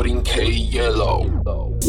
Putting K Yellow.